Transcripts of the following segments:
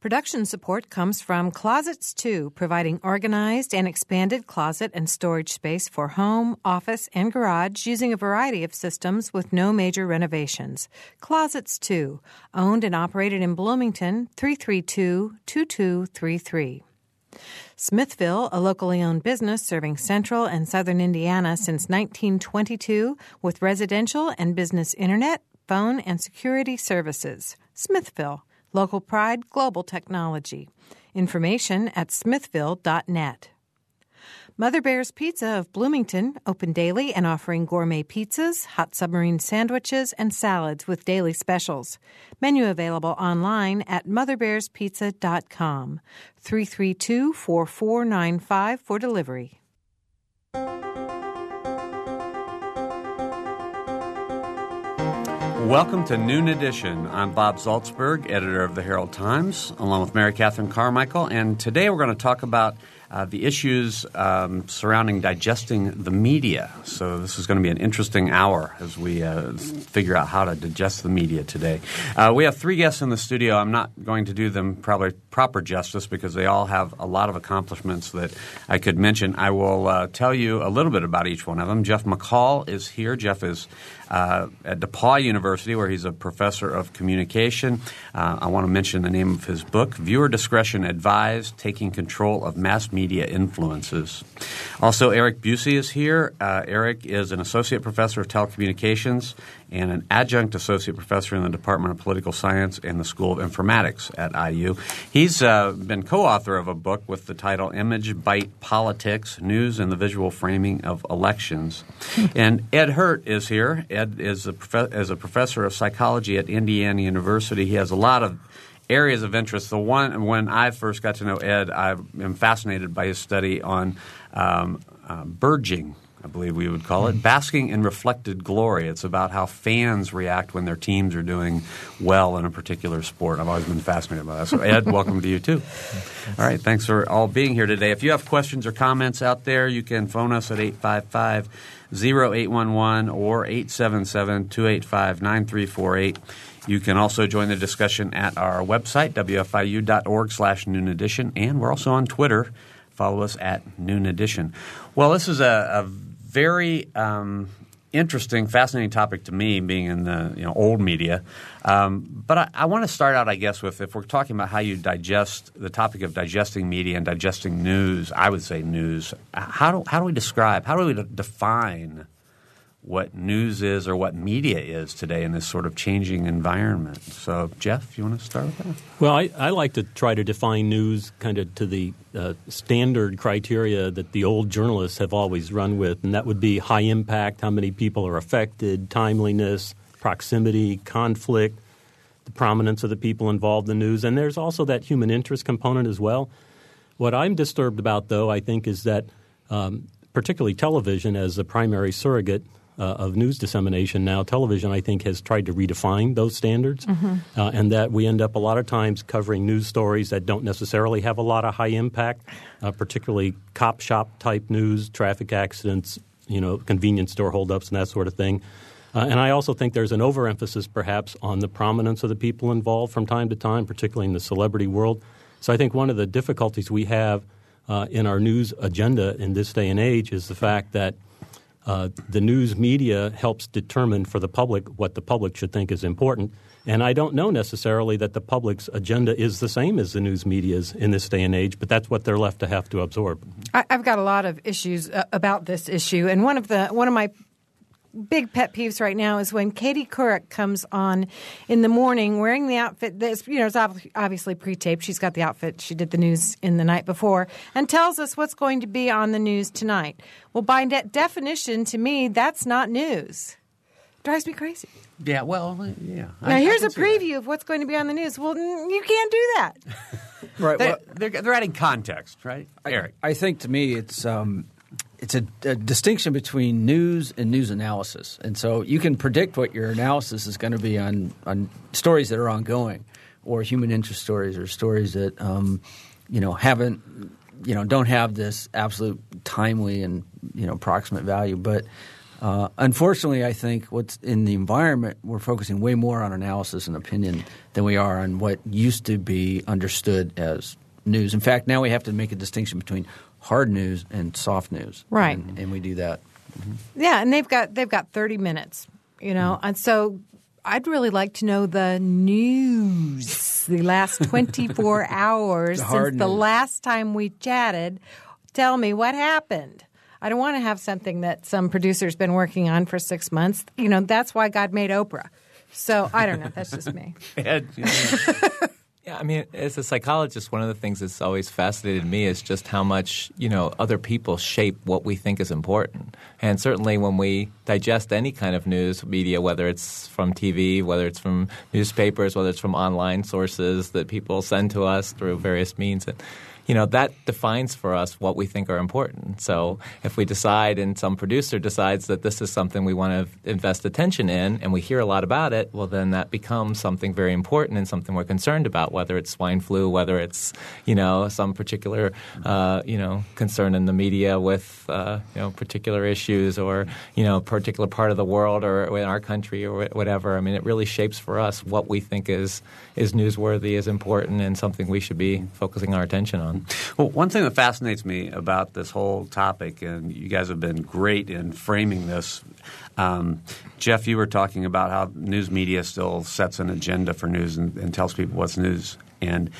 Production support comes from Closets 2, providing organized and expanded closet and storage space for home, office, and garage using a variety of systems with no major renovations. Closets 2, owned and operated in Bloomington, 332 2233. Smithville, a locally owned business serving central and southern Indiana since 1922 with residential and business internet, phone, and security services. Smithville. Local Pride Global Technology. Information at smithville.net. Mother Bear's Pizza of Bloomington, open daily and offering gourmet pizzas, hot submarine sandwiches, and salads with daily specials. Menu available online at motherbearspizza.com. 332 4495 for delivery. Welcome to Noon Edition. I'm Bob Zaltsberg, editor of the Herald Times, along with Mary Catherine Carmichael. And today we're going to talk about uh, the issues um, surrounding digesting the media. So, this is going to be an interesting hour as we uh, figure out how to digest the media today. Uh, we have three guests in the studio. I'm not going to do them probably proper justice because they all have a lot of accomplishments that I could mention. I will uh, tell you a little bit about each one of them. Jeff McCall is here. Jeff is uh, at DePauw University, where he's a professor of communication. Uh, I want to mention the name of his book, Viewer Discretion Advised Taking Control of Mass Media Influences. Also, Eric Bucy is here. Uh, Eric is an associate professor of telecommunications and an adjunct associate professor in the Department of Political Science and the School of Informatics at IU. He's uh, been co author of a book with the title Image Bite Politics News and the Visual Framing of Elections. and Ed Hirt is here. Ed is a, prof- is a professor of psychology at Indiana University. He has a lot of areas of interest. The one when I first got to know Ed, I am fascinated by his study on um, uh, BIRGing I believe we would call it, basking in reflected glory. It's about how fans react when their teams are doing well in a particular sport. I've always been fascinated by that. So, Ed, welcome to you too. All right, thanks for all being here today. If you have questions or comments out there, you can phone us at 855 0811 or 877 285 9348. You can also join the discussion at our website, wfiu.org slash noon edition, and we're also on Twitter. Follow us at noon edition. Well, this is a, a very um, interesting, fascinating topic to me, being in the you know old media. Um, but I, I want to start out, I guess, with if we're talking about how you digest the topic of digesting media and digesting news. I would say news. How do how do we describe? How do we define? What news is or what media is today in this sort of changing environment. So, Jeff, you want to start with that? Well, I, I like to try to define news kind of to the uh, standard criteria that the old journalists have always run with, and that would be high impact, how many people are affected, timeliness, proximity, conflict, the prominence of the people involved in the news, and there's also that human interest component as well. What I'm disturbed about, though, I think, is that um, particularly television as a primary surrogate of news dissemination now, television, I think, has tried to redefine those standards, mm-hmm. uh, and that we end up a lot of times covering news stories that don't necessarily have a lot of high impact, uh, particularly cop shop type news, traffic accidents, you know, convenience store holdups, and that sort of thing. Uh, and I also think there's an overemphasis, perhaps, on the prominence of the people involved from time to time, particularly in the celebrity world. So I think one of the difficulties we have uh, in our news agenda in this day and age is the fact that uh, the news media helps determine for the public what the public should think is important. And I don't know necessarily that the public's agenda is the same as the news media's in this day and age, but that's what they're left to have to absorb. I, have got a lot of issues uh, about this issue, and one of the one of my big pet peeves right now is when Katie Couric comes on in the morning wearing the outfit that's you know it's obviously pre-taped. She's got the outfit she did the news in the night before and tells us what's going to be on the news tonight. Well, by de- definition, to me, that's not news. Drives me crazy. Yeah, well, yeah. Now I, here's I a preview that. of what's going to be on the news. Well, you can't do that. right. They're, well, they're, they're, adding context, right? Eric. I, I think to me, it's. Um, it's a, a, distinction between news and news analysis, and so you can predict what your analysis is going to be on on stories that are ongoing, or human interest stories, or stories that um, you know haven't you know don't have this absolute timely and you know proximate value. But Uh, unfortunately, I think what's in the environment, we're focusing way more on analysis and opinion than we are on what used to be understood as news. In fact, now we have to make a distinction between hard news and soft news. Right. And, and we do that. Yeah, and they've got they've got 30 minutes, you know. Mm-hmm. And so I'd really like to know the news, the last 24 hours The since hard the last time we chatted. Tell me what happened. I don't want to have something that some producer's been working on for 6 months. You know, that's why God made Oprah. So, I don't know, that's just me. Ed, Yeah, I mean, as a psychologist, one of the things that's always fascinated me is just how much you know other people shape what we think is important. And certainly, when we digest any kind of news media, whether it's from TV, whether it's from newspapers, whether it's from online sources that people send to us through various means, and you know that defines for us what we think are important. So if we decide, and some producer decides that this is something we want to invest attention in, and we hear a lot about it, well, then that becomes something very important and something we're concerned about. Whether it's swine flu, whether it's you know some particular uh, you know concern in the media with uh, you know particular issues, or you know particular part of the world, or in our country, or whatever. I mean, it really shapes for us what we think is is newsworthy, is important, and something we should be focusing our attention on. Well, one thing that fascinates me about this whole topic, and you guys have been great in framing this. Um, Jeff, you were talking about how news media still sets an agenda for news and, and tells people what's news. And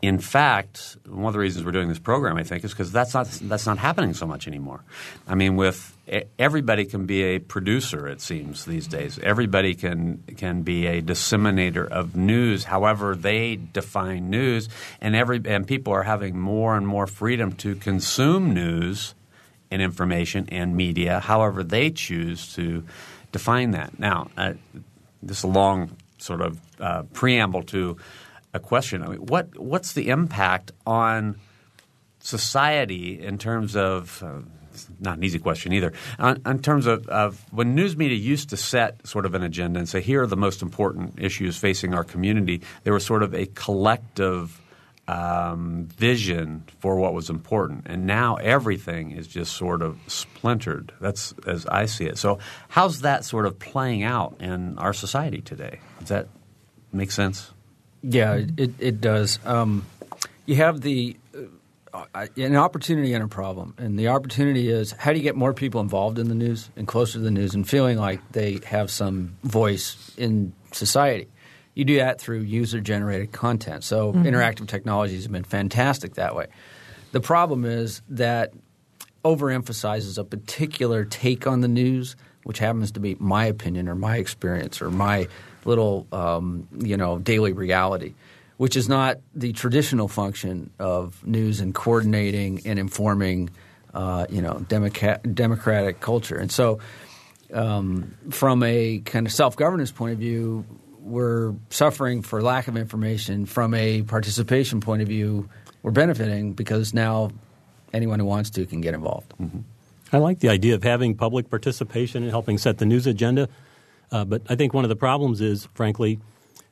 in fact, one of the reasons we're doing this program, I think, is because that's not that's not happening so much anymore. I mean, with everybody can be a producer, it seems these days. Everybody can can be a disseminator of news, however they define news, and every and people are having more and more freedom to consume news and information and media, however they choose to define that. Now, uh, this long sort of uh, preamble to a question. I mean, what what's the impact on society in terms of uh, not an easy question either. On, in terms of, of when news media used to set sort of an agenda and say here are the most important issues facing our community, there was sort of a collective um, vision for what was important, and now everything is just sort of splintered. That's as I see it. So, how's that sort of playing out in our society today? Does that make sense? Yeah, it, it does. Um, you have the an opportunity and a problem, and the opportunity is how do you get more people involved in the news and closer to the news and feeling like they have some voice in society. You do that through user generated content. So interactive technologies have been fantastic that way. The problem is that overemphasizes a particular take on the news, which happens to be my opinion or my experience or my little um, you know daily reality, which is not the traditional function of news and coordinating and informing uh, you know democrat- democratic culture. And so, um, from a kind of self governance point of view, we're suffering for lack of information. From a participation point of view, we're benefiting because now anyone who wants to can get involved. I like the idea of having public participation in helping set the news agenda, uh, but I think one of the problems is, frankly,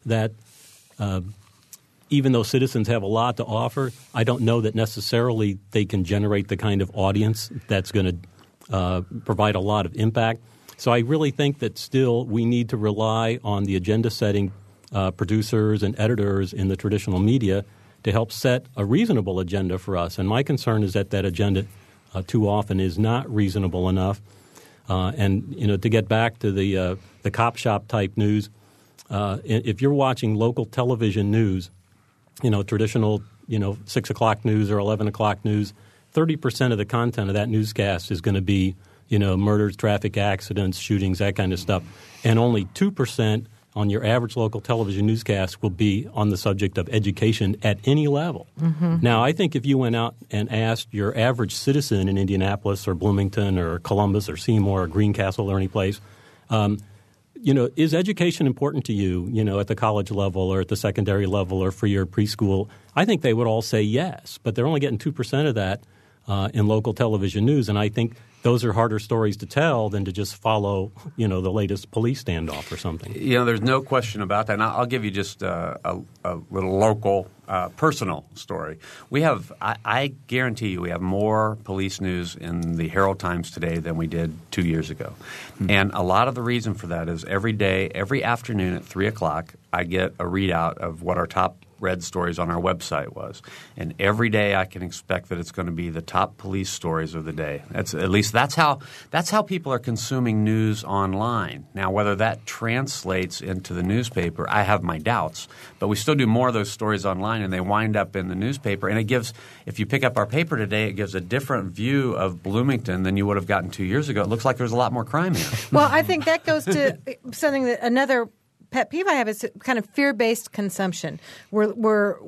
that uh, even though citizens have a lot to offer, I don't know that necessarily they can generate the kind of audience that's going to uh, provide a lot of impact. So I really think that still we need to rely on the agenda setting uh, producers and editors in the traditional media to help set a reasonable agenda for us. And my concern is that that agenda uh, too often is not reasonable enough. Uh, and you know, to get back to the uh, the cop shop type news, uh, if you're watching local television news, you know, traditional, you know, six o'clock news or eleven o'clock news, thirty percent of the content of that newscast is going to be, you know, murders, traffic accidents, shootings, that kind of stuff, and only two percent on your average local television newscast will be on the subject of education at any level. Now, I think if you went out and asked your average citizen in Indianapolis or Bloomington or Columbus or Seymour or Greencastle or any place, um, you know, is education important to you, you know, at the college level or at the secondary level or for your preschool? I think they would all say yes, but they're only getting 2% of that uh, in local television news. And I think those are harder stories to tell than to just follow, you know, the latest police standoff or something. You know, there's no question about that. And I'll give you just a, a, a little local, uh, personal story. We have, I, I, guarantee you, we have more police news in the Herald Times today than we did two years ago. Mm-hmm. And a lot of the reason for that is every day, every afternoon at 3 o'clock, I get a readout of what our top read stories on our website was. And every day I can expect that it's going to be the top police stories of the day. That's at least that's how that's how people are consuming news online. Now whether that translates into the newspaper, I have my doubts. But we still do more of those stories online and they wind up in the newspaper and it gives if you pick up our paper today, it gives a different view of Bloomington than you would have gotten 2 years ago. It looks like there's a lot more crime here. well, I think that goes to something that another pet peeve I have is kind of fear based consumption. We're, we're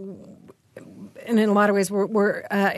and in a lot of ways, we're, we're uh,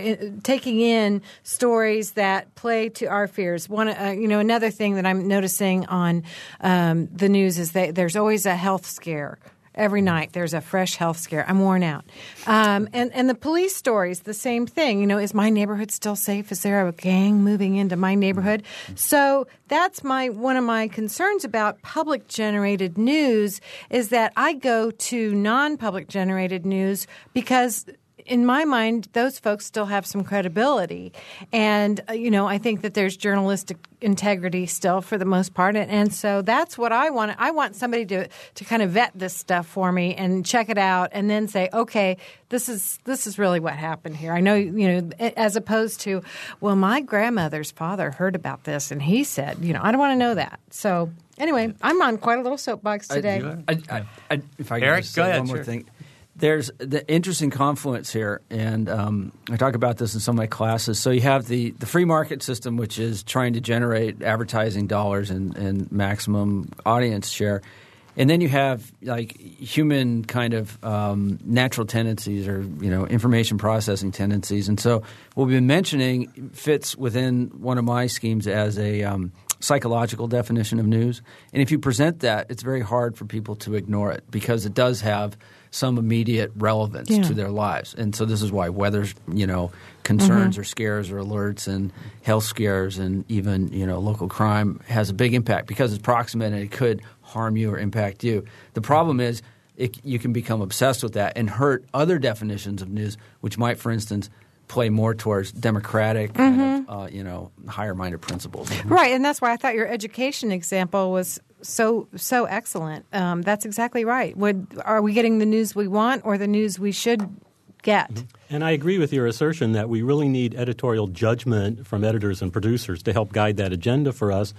taking in stories that play to our fears. One, uh, you know, another thing that I'm noticing on um, the news is that there's always a health scare every night there's a fresh health scare. I'm worn out. Um, and, and the police stories, the same thing. You know, is my neighborhood still safe? Is there a gang moving into my neighborhood? So that's my one of my concerns about public generated news is that I go to non public generated news because in my mind, those folks still have some credibility. And, uh, you know, I think that there's journalistic integrity still for the most part. And, and, so that's what I want. I want somebody to, to kind of vet this stuff for me and check it out and then say, okay, this is, this is really what happened here. I know, you know, as opposed to, well, my grandmother's father heard about this and he said, you know, I don't want to know that. So anyway, I'm on quite a little soapbox today. I, I, I, if I Eric, say go ahead, one sure. more thing there's the interesting confluence here, and um, I talk about this in some of my classes. So you have the, the free market system, which is trying to generate advertising dollars and, and maximum audience share, and then you have like human kind of um, natural tendencies or you know information processing tendencies. And so what we've been mentioning fits within one of my schemes as a um, psychological definition of news. And if you present that, it's very hard for people to ignore it because it does have – some immediate relevance yeah. to their lives. And so this is why weather, you know, concerns mm-hmm. or scares or alerts and health scares and even, you know, local crime has a big impact because it's proximate and it could harm you or impact you. The problem is it, you can become obsessed with that and hurt other definitions of news, which might, for instance, play more towards democratic, mm-hmm. kind of, uh, you know, higher-minded principles. Right, and that's why I thought your education example was so so excellent. Um, that's exactly right. Would are we getting the news we want or the news we should get? Mm-hmm. And I agree with your assertion that we really need editorial judgment from editors and producers to help guide that agenda for us.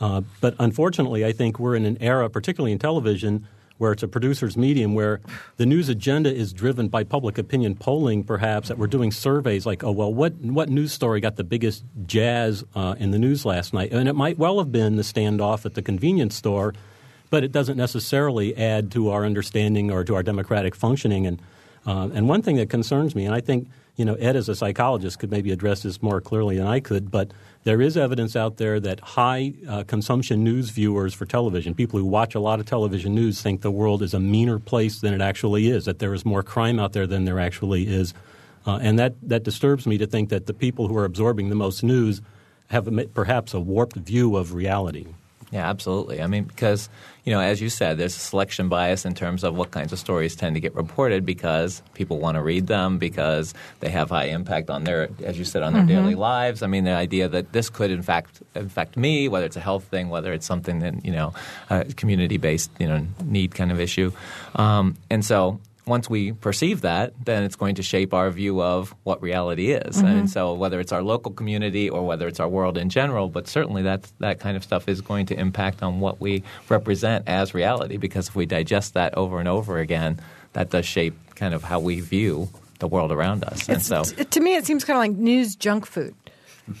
Uh, but unfortunately, I think we're in an era, particularly in television, where it's a producer's medium, where the news agenda is driven by public opinion polling, perhaps, that we're doing surveys like, oh, well, what, what news story got the biggest jazz uh, in the news last night? And it might well have been the standoff at the convenience store, but it doesn't necessarily add to our understanding or to our democratic functioning. And, uh, and one thing that concerns me, and I think you know, Ed as a psychologist could maybe address this more clearly than I could, but there is evidence out there that high uh, consumption news viewers for television, people who watch a lot of television news, think the world is a meaner place than it actually is, that there is more crime out there than there actually is. Uh, and that, that disturbs me to think that the people who are absorbing the most news have perhaps a warped view of reality. Yeah, absolutely. I mean, because, you know, as you said, there's a selection bias in terms of what kinds of stories tend to get reported because people want to read them, because they have high impact on their, as you said, on their mm-hmm. daily lives. I mean, the idea that this could, in fact, affect me, whether it's a health thing, whether it's something that, you know, a community based, you know, need kind of issue. Um, and so once we perceive that, then it's going to shape our view of what reality is. Mm-hmm. And so, whether it's our local community or whether it's our world in general, but certainly that that kind of stuff is going to impact on what we represent as reality. Because if we digest that over and over again, that does shape kind of how we view the world around us. and so, to me, it seems kind of like news junk food.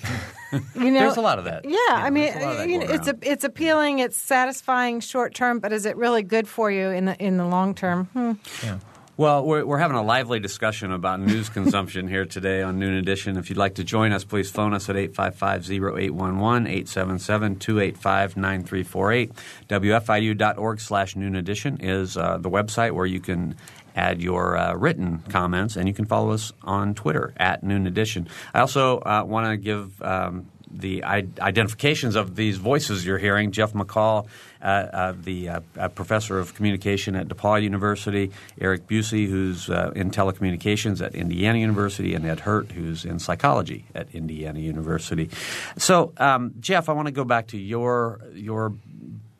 you know, there's a lot of that. Yeah, yeah I mean, you know, it's a, it's appealing, it's satisfying short term, but is it really good for you in the in the long term? Hmm. Yeah. Well, we're, we're having a lively discussion about news consumption here today on Noon Edition. If you'd like to join us, please phone us at 855-0811, 877-285-9348. WFIU.org slash Noon Edition is uh, the website where you can add your uh, written comments, and you can follow us on Twitter at Noon Edition. I also uh, want to give um, the identifications of these voices you're hearing. Jeff McCall, the uh, professor of communication at DePauw University, Eric Bucy, who's uh, in telecommunications at Indiana University, and Ed Hirt, who's in psychology at Indiana University. So, um, Jeff, I want to go back to your your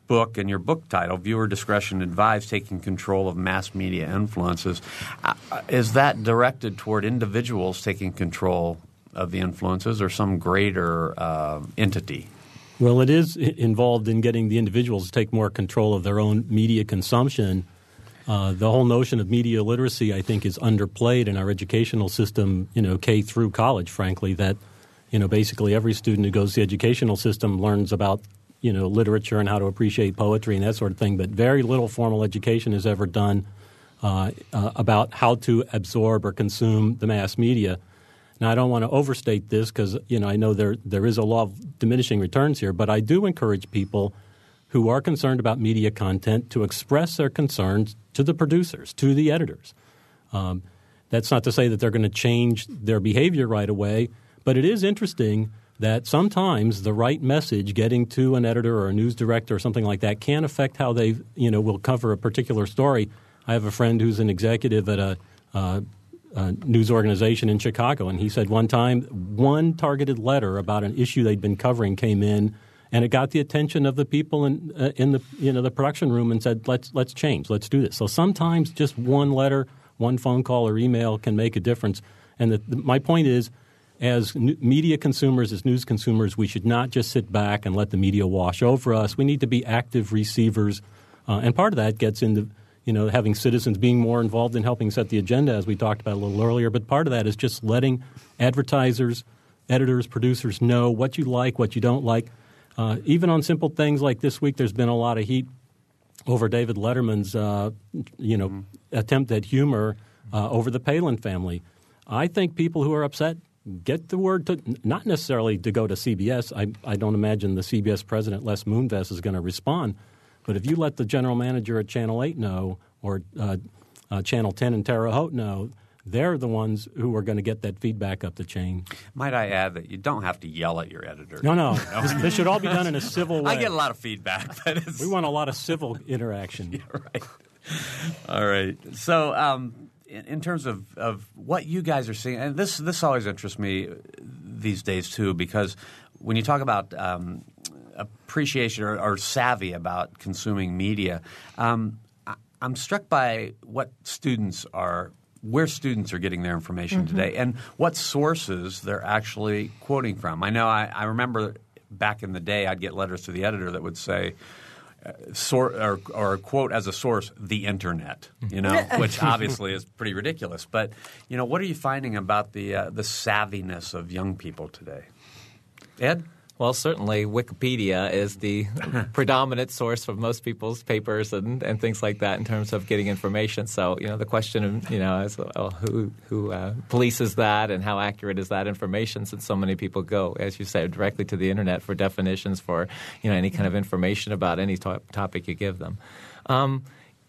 book and your book title, Viewer Discretion Advised Taking Control of Mass Media Influences. Uh, is that directed toward individuals taking control of the influences or some greater uh, entity? Well, it is involved in getting the individuals to take more control of their own media consumption. Uh, the whole notion of media literacy, I think, is underplayed in our educational system, you know, K through college, frankly, that, you know, basically every student who goes to the educational system learns about, you know, literature and how to appreciate poetry and that sort of thing, but very little formal education is ever done uh, uh, about how to absorb or consume the mass media. Now, I don't want to overstate this because you know I know there there is a law of diminishing returns here, but I do encourage people who are concerned about media content to express their concerns to the producers, to the editors. Um, that's not to say that they're going to change their behavior right away, but it is interesting that sometimes the right message getting to an editor or a news director or something like that can affect how they you know will cover a particular story. I have a friend who's an executive at a uh, uh, news organization in Chicago, and he said one time one targeted letter about an issue they'd been covering came in, and it got the attention of the people in uh, in the you know the production room and said let's let's change, let's do this. So sometimes just one letter, one phone call or email can make a difference. And the, the, my point is, as media consumers, as news consumers, we should not just sit back and let the media wash over us. We need to be active receivers, uh, and part of that gets into you know, having citizens being more involved in helping set the agenda, as we talked about a little earlier. But part of that is just letting advertisers, editors, producers know what you like, what you don't like. Uh, even on simple things like this week, there's been a lot of heat over David Letterman's, uh, you know, mm-hmm. attempt at humor uh, over the Palin family. I think people who are upset get the word to not necessarily to go to CBS. I, I don't imagine the CBS president Les Moonves is going to respond, but if you let the general manager at Channel 8 know or uh, uh, Channel 10 and Terre Haute know, they're the ones who are going to get that feedback up the chain. Might I add that you don't have to yell at your editor? No, no. this, this, should all be done in a civil way. I get a lot of feedback. But we want a lot of civil interaction. yeah, right. All right. So, um, in, in, terms of, of what you guys are seeing, and this this always interests me these days too, because when you talk about um, appreciation or, or, savvy about consuming media. Um, I, am struck by what students are where students are getting their information mm-hmm. today and what sources they're actually quoting from. I know I, I, remember back in the day I'd get letters to the editor that would say uh, or, or, quote as a source the internet, you know, which obviously is pretty ridiculous. But you know, what are you finding about the uh, the savviness of young people today, Ed? Well, certainly Wikipedia is the predominant source for most people's papers and, and things like that in terms of getting information. So, you know, the question, of, you know, is well, who who uh, polices that and how accurate is that information? Since so many people go, as you said, directly to the internet for definitions for you know any kind of information about any to- topic you give them. Um,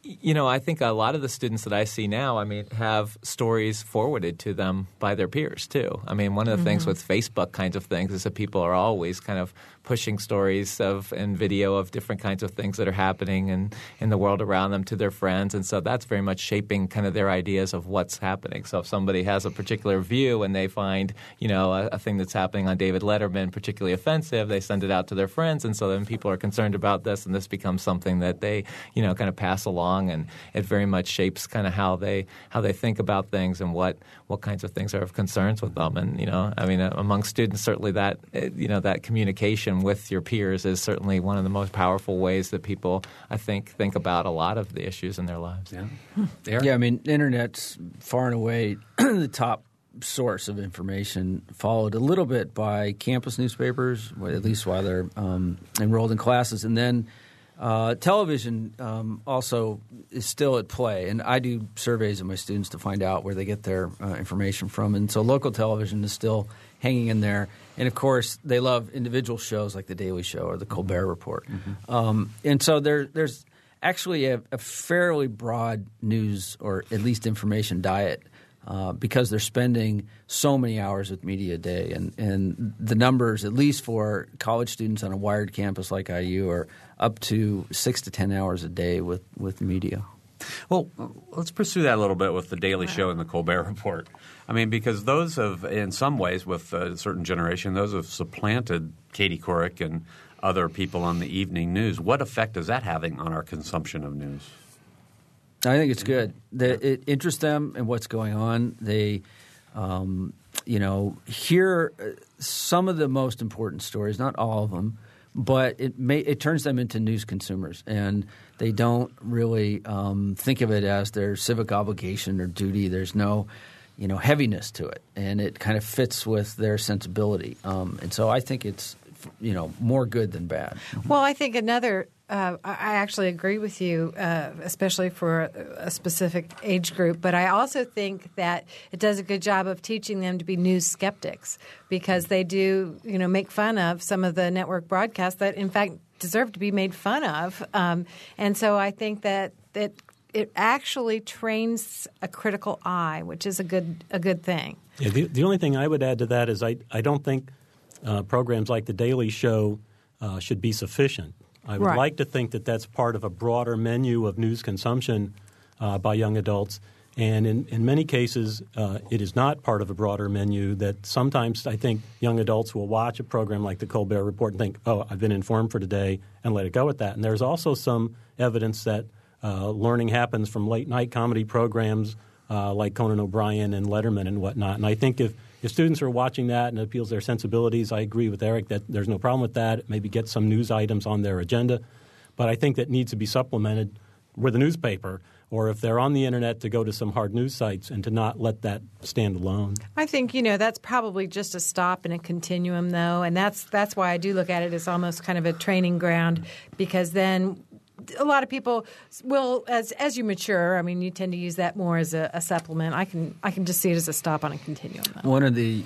you know, I think a lot of the students that I see now, I mean, have stories forwarded to them by their peers too. I mean, one of the mm-hmm. things with Facebook kinds of things is that people are always kind of pushing stories of and video of different kinds of things that are happening in, in the world around them to their friends. And so that's very much shaping kind of their ideas of what's happening. So if somebody has a particular view and they find, you know, a, a thing that's happening on David Letterman particularly offensive, they send it out to their friends. And so then people are concerned about this and this becomes something that they, you know, kind of pass along and it very much shapes kind of how they how they think about things and what what kinds of things are of concerns with them. And, you know, I mean, uh, among students, certainly that, uh, you know, that communication with your peers is certainly one of the most powerful ways that people, I think, think about a lot of the issues in their lives. Yeah, hmm. yeah. I mean, internet's far and away the top source of information, followed a little bit by campus newspapers, at least while they're um, enrolled in classes, and then. Uh, television um, also is still at play, and I do surveys of my students to find out where they get their uh, information from. And so, local television is still hanging in there. And of course, they love individual shows like The Daily Show or The Colbert. Report. Mm-hmm. Um, and so there, there's actually a, a fairly broad news or at least information diet. Uh, because they're spending so many hours with media a day, and, and the numbers, at least for college students on a wired campus like IU, are up to six to ten hours a day with, with media. Well, let's pursue that a little bit with the Daily Show and the Colbert Report. I mean, because those have, in some ways, with a certain generation, those have supplanted Katie Couric and other people on the evening news. What effect is that having on our consumption of news? I think it's good. It interests them in what's going on. They, um, you know, hear uh, some of the most important stories, not all of them, but it may, it turns them into news consumers, and they don't really um, think of it as their civic obligation or duty. There's no you know heaviness to it, and it kind of fits with their sensibility. Um, and so I think it's you know more good than bad. Well, I think another. Uh, I actually agree with you, uh, especially for a specific age group. But I also think that it does a good job of teaching them to be news skeptics because they do, you know, make fun of some of the network broadcasts that, in fact, deserve to be made fun of. Um, and so I think that that it actually trains a critical eye, which is a good a good thing. Yeah, the, the only thing I would add to that is I I don't think uh, programs like the Daily Show uh, should be sufficient. I would Right. like to think that that's part of a broader menu of news consumption uh, by young adults. And in, in many cases, uh, it is not part of a broader menu. That sometimes I think young adults will watch a program like the Colbert Report and think, oh, I've been informed for today, and let it go at that. And there's also some evidence that uh, learning happens from late night comedy programs uh, like Conan O'Brien and Letterman and whatnot. And I think if, if students are watching that and it appeals their sensibilities, I agree with Eric that there's no problem with that. Maybe get some news items on their agenda. But I think that needs to be supplemented with a newspaper or if they're on the internet to go to some hard news sites and to not let that stand alone. I think you know that's probably just a stop in a continuum, though, and that's that's why I do look at it as almost kind of a training ground because then a lot of people will as as you mature. I mean, you tend to use that more as a, a supplement. I can I can just see it as a stop on a continuum. Though. One of the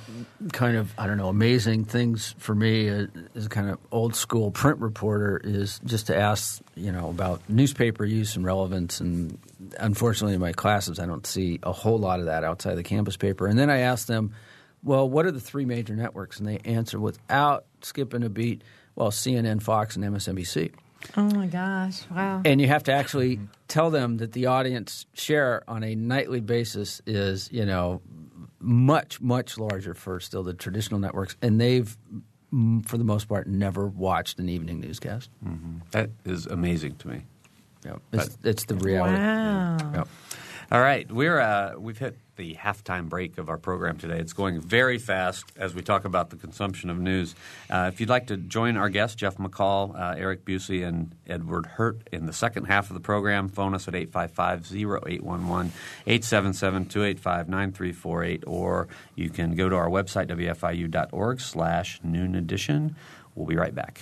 kind of I don't know amazing things for me uh, as a kind of old school print reporter is just to ask you know about newspaper use and relevance. And unfortunately, in my classes, I don't see a whole lot of that outside the campus paper. And then I ask them, well, what are the three major networks? And they answer without skipping a beat. Well, CNN, Fox, and MSNBC. Oh my gosh! Wow. And you have to actually tell them that the audience share on a nightly basis is, you know, much, much larger for still the traditional networks. And they've, for the most part, never watched an evening newscast. Mm-hmm. That is amazing to me. Yep. It's, it's the reality. Wow. Yep. All right, we're uh, we've hit the halftime break of our program today. It's going very fast as we talk about the consumption of news. Uh, if you'd like to join our guests, Jeff McCall, uh, Eric Bucy, and Edward Hirt in the second half of the program, phone us at 855-0811, 877-285-9348, or you can go to our website, wfiu.org slash noon edition. We'll be right back.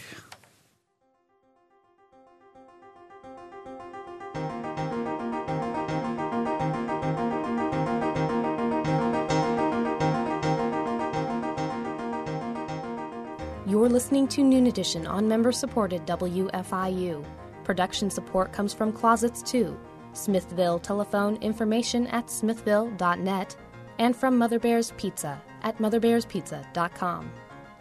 You're listening to Noon Edition on member supported WFIU. Production support comes from Closets 2, Smithville telephone information at smithville.net, and from Mother Bear's Pizza at motherbearspizza.com.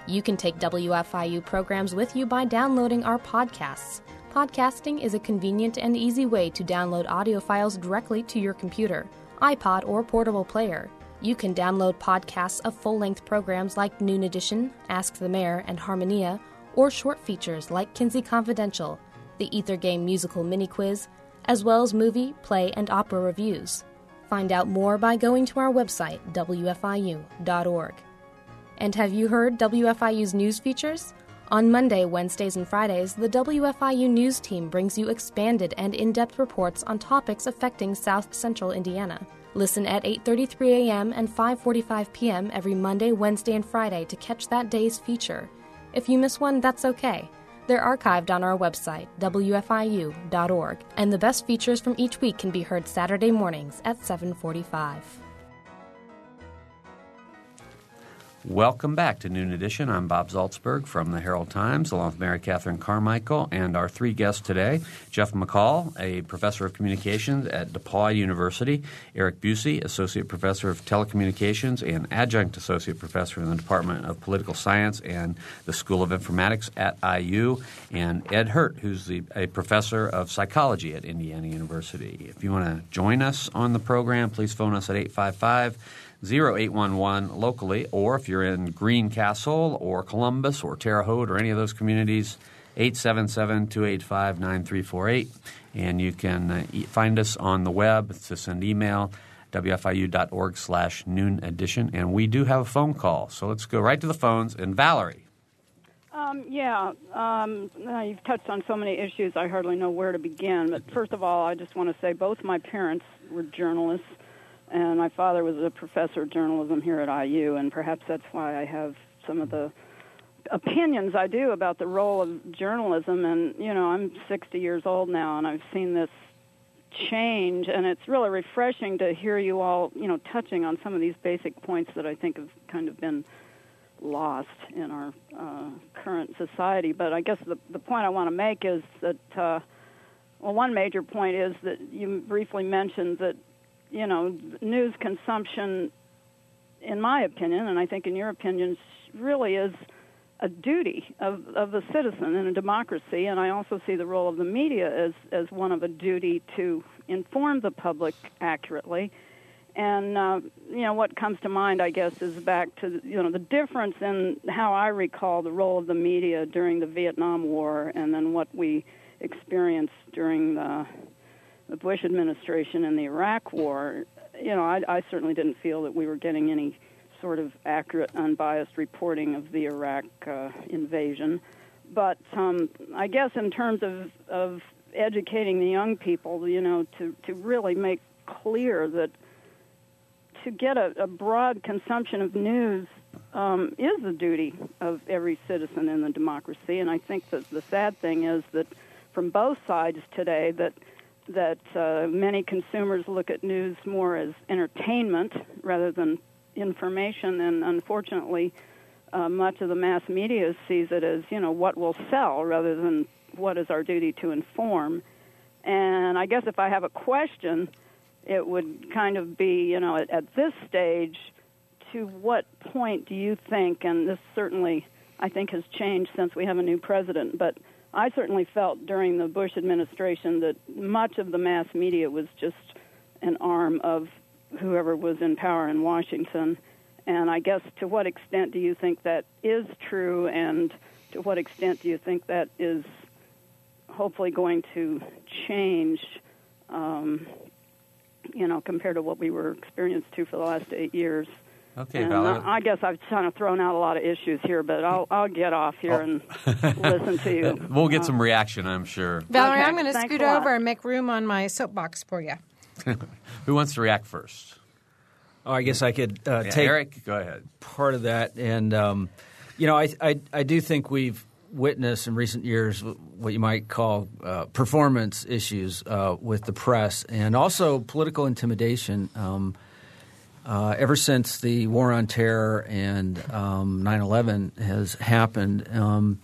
You can take WFIU programs with you by downloading our podcasts. Podcasting is a convenient and easy way to download audio files directly to your computer, iPod, or portable player. You can download podcasts of full length programs like Noon Edition, Ask the Mayor, and Harmonia, or short features like Kinsey Confidential, the Ether Game musical mini quiz, as well as movie, play, and opera reviews. Find out more by going to our website, wfiu.org. And have you heard WFIU's news features? On Monday, Wednesdays, and Fridays, the WFIU news team brings you expanded and in-depth reports on topics affecting South Central Indiana. Listen at 8:33 a.m. and 5:45 p.m. every Monday, Wednesday, and Friday to catch that day's feature. If you miss one, that's okay. They're archived on our website, wfiu.org, and the best features from each week can be heard Saturday mornings at 7:45. Welcome back to Noon Edition. I'm Bob Zaltsberg from the Herald Times, along with Mary Catherine Carmichael, and our three guests today Jeff McCall, a professor of communications at DePauw University, Eric Bucy, associate professor of telecommunications and adjunct associate professor in the Department of Political Science and the School of Informatics at IU, and Ed Hirt, who's the, a professor of psychology at Indiana University. If you want to join us on the program, please phone us at 855- 0811 locally, or if you're in Greencastle or Columbus or Terre Haute or any of those communities, 877 285 9348. And you can uh, find us on the web to send email wfiu.org slash noon edition. And we do have a phone call. So let's go right to the phones. And Valerie. Um, yeah, um, you've touched on so many issues, I hardly know where to begin. But first of all, I just want to say both my parents were journalists and my father was a professor of journalism here at IU, and perhaps that's why I have some of the opinions I do about the role of journalism. And you know, I'm 60 years old now, and I've seen this change, and it's really refreshing to hear you all, you know, touching on some of these basic points that I think have kind of been lost in our uh, current society. But I guess the the point I want to make is that. Uh, well, one major point is that you briefly mentioned that you know, news consumption, in my opinion, and I think in your opinion, really is a duty of, of the citizen in a democracy. And I also see the role of the media as, as one of a duty to inform the public accurately. And uh, you know what comes to mind, I guess, is back to you know the difference in how I recall the role of the media during the Vietnam War, and then what we experienced during the the Bush administration and the Iraq War, you know, I, I certainly didn't feel that we were getting any sort of accurate, unbiased reporting of the Iraq uh, invasion. But um, I guess in terms of, of educating the young people, you know, to, to really make clear that to get a, a broad consumption of news um, is the duty of every citizen in the democracy. And I think that the sad thing is that from both sides today that – that uh, many consumers look at news more as entertainment rather than information, and unfortunately, uh, much of the mass media sees it as you know what will sell rather than what is our duty to inform. And I guess if I have a question, it would kind of be you know at, at this stage, to what point do you think? And this certainly I think has changed since we have a new president, but I certainly felt during the Bush administration that much of the mass media was just an arm of whoever was in power in Washington. And I guess to what extent do you think that is true, and to what extent do you think that is hopefully going to change, um, you know, compared to what we were experienced to for the last eight years? Okay, and Valerie. I guess I've kind of thrown out a lot of issues here, but I'll I'll get off here Oh. and listen to you. We'll get Uh, some reaction, I'm sure. Valerie, Okay, I'm going to scoot over and make room on my soapbox for you. Who wants to react first? Oh, I guess I could uh, Yeah, take Eric, go ahead. part of that, and um, you know, I, I I do think we've witnessed in recent years what you might call uh, performance issues uh, with the press, and also political intimidation. Um, uh, ever since the war on terror and um, 9/11 has happened, um,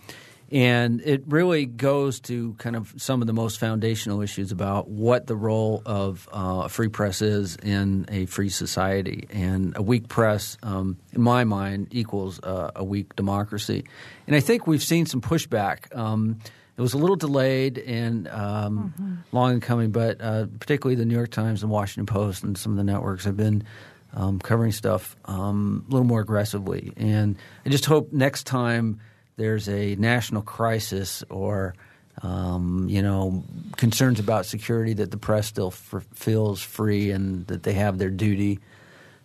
and it really goes to kind of some of the most foundational issues about what the role of uh, a free press is in a free society. And a weak press, um, in my mind, equals uh, a weak democracy. And I think we've seen some pushback. Um, it was a little delayed and um, long in coming, but uh, particularly the New York Times and Washington Post and some of the networks have been um, covering stuff um, a little more aggressively. And I just hope next time there's a national crisis or um, you know concerns about security that the press still f- feels free and that they have their duty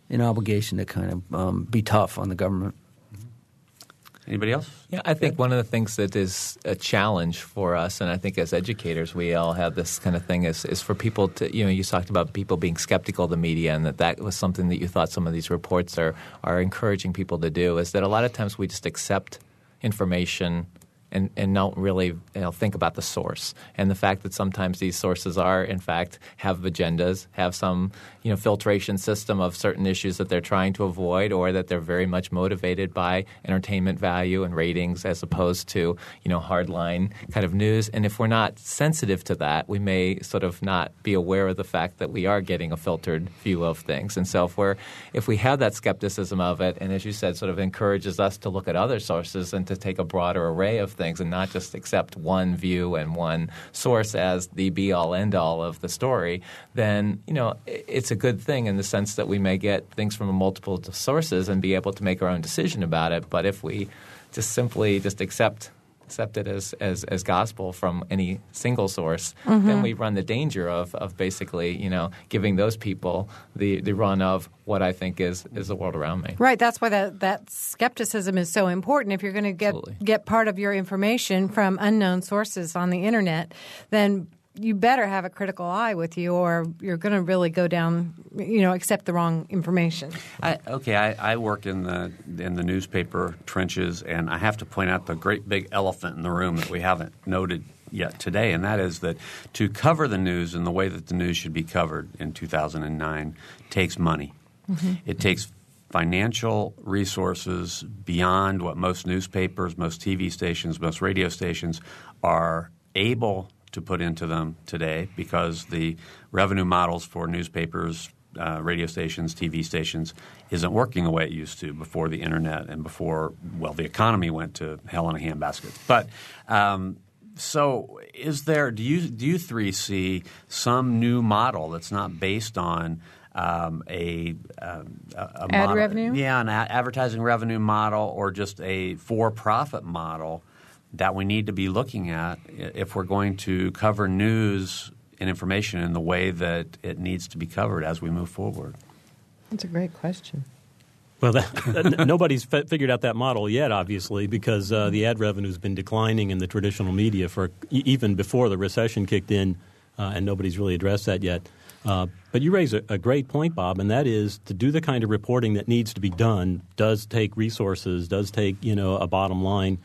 and obligation to kind of um, be tough on the government. Anybody else? Yeah, I think one of the things that is a challenge for us, and I think as educators we all have this kind of thing, is, is for people to, you know, you talked about people being skeptical of the media and that that was something that you thought some of these reports are, are encouraging people to do, is that a lot of times we just accept information and, and don't really you know, think about the source and the fact that sometimes these sources are in fact have agendas, have some you know filtration system of certain issues that they're trying to avoid, or that they're very much motivated by entertainment value and ratings as opposed to you know hardline kind of news. And if we're not sensitive to that, we may sort of not be aware of the fact that we are getting a filtered view of things. And so if we're if we have that skepticism of it, and as you said, sort of encourages us to look at other sources and to take a broader array of things and not just accept one view and one source as the be all end all of the story, then you know it's a good thing in the sense that we may get things from multiple sources and be able to make our own decision about it. But if we just simply just accept accept it as, as, as gospel from any single source, mm-hmm. then we run the danger of, of basically, you know, giving those people the, the run of what I think is, is the world around me. Right. That's why that, that skepticism is so important. If you're going to get get part of your information from unknown sources on the internet, then you better have a critical eye with you, or you're going to really go down, you know, accept the wrong information. I, okay, I, I work in the in the newspaper trenches, and I have to point out the great big elephant in the room that we haven't noted yet today, and that is that to cover the news in the way that the news should be covered in 2009 takes money. Mm-hmm. It takes financial resources beyond what most newspapers, most TV stations, most radio stations are able to put into them today because the revenue models for newspapers, uh, radio stations, TV stations isn't working the way it used to before the internet and before well the economy went to hell in a handbasket. But um, so is there do you do you three see some new model that's not based on um, a, um, a, a ad model, revenue, yeah, an a- advertising revenue model, or just a for-profit model that we need to be looking at if we're going to cover news and information in the way that it needs to be covered as we move forward? That's a great question. Well, that, nobody's figured out that model yet, obviously, because uh, the ad revenue has been declining in the traditional media for even before the recession kicked in, uh, and nobody's really addressed that yet. Uh, but you raise a, a, great point, Bob, and that is to do the kind of reporting that needs to be done does take resources, does take you know a bottom line.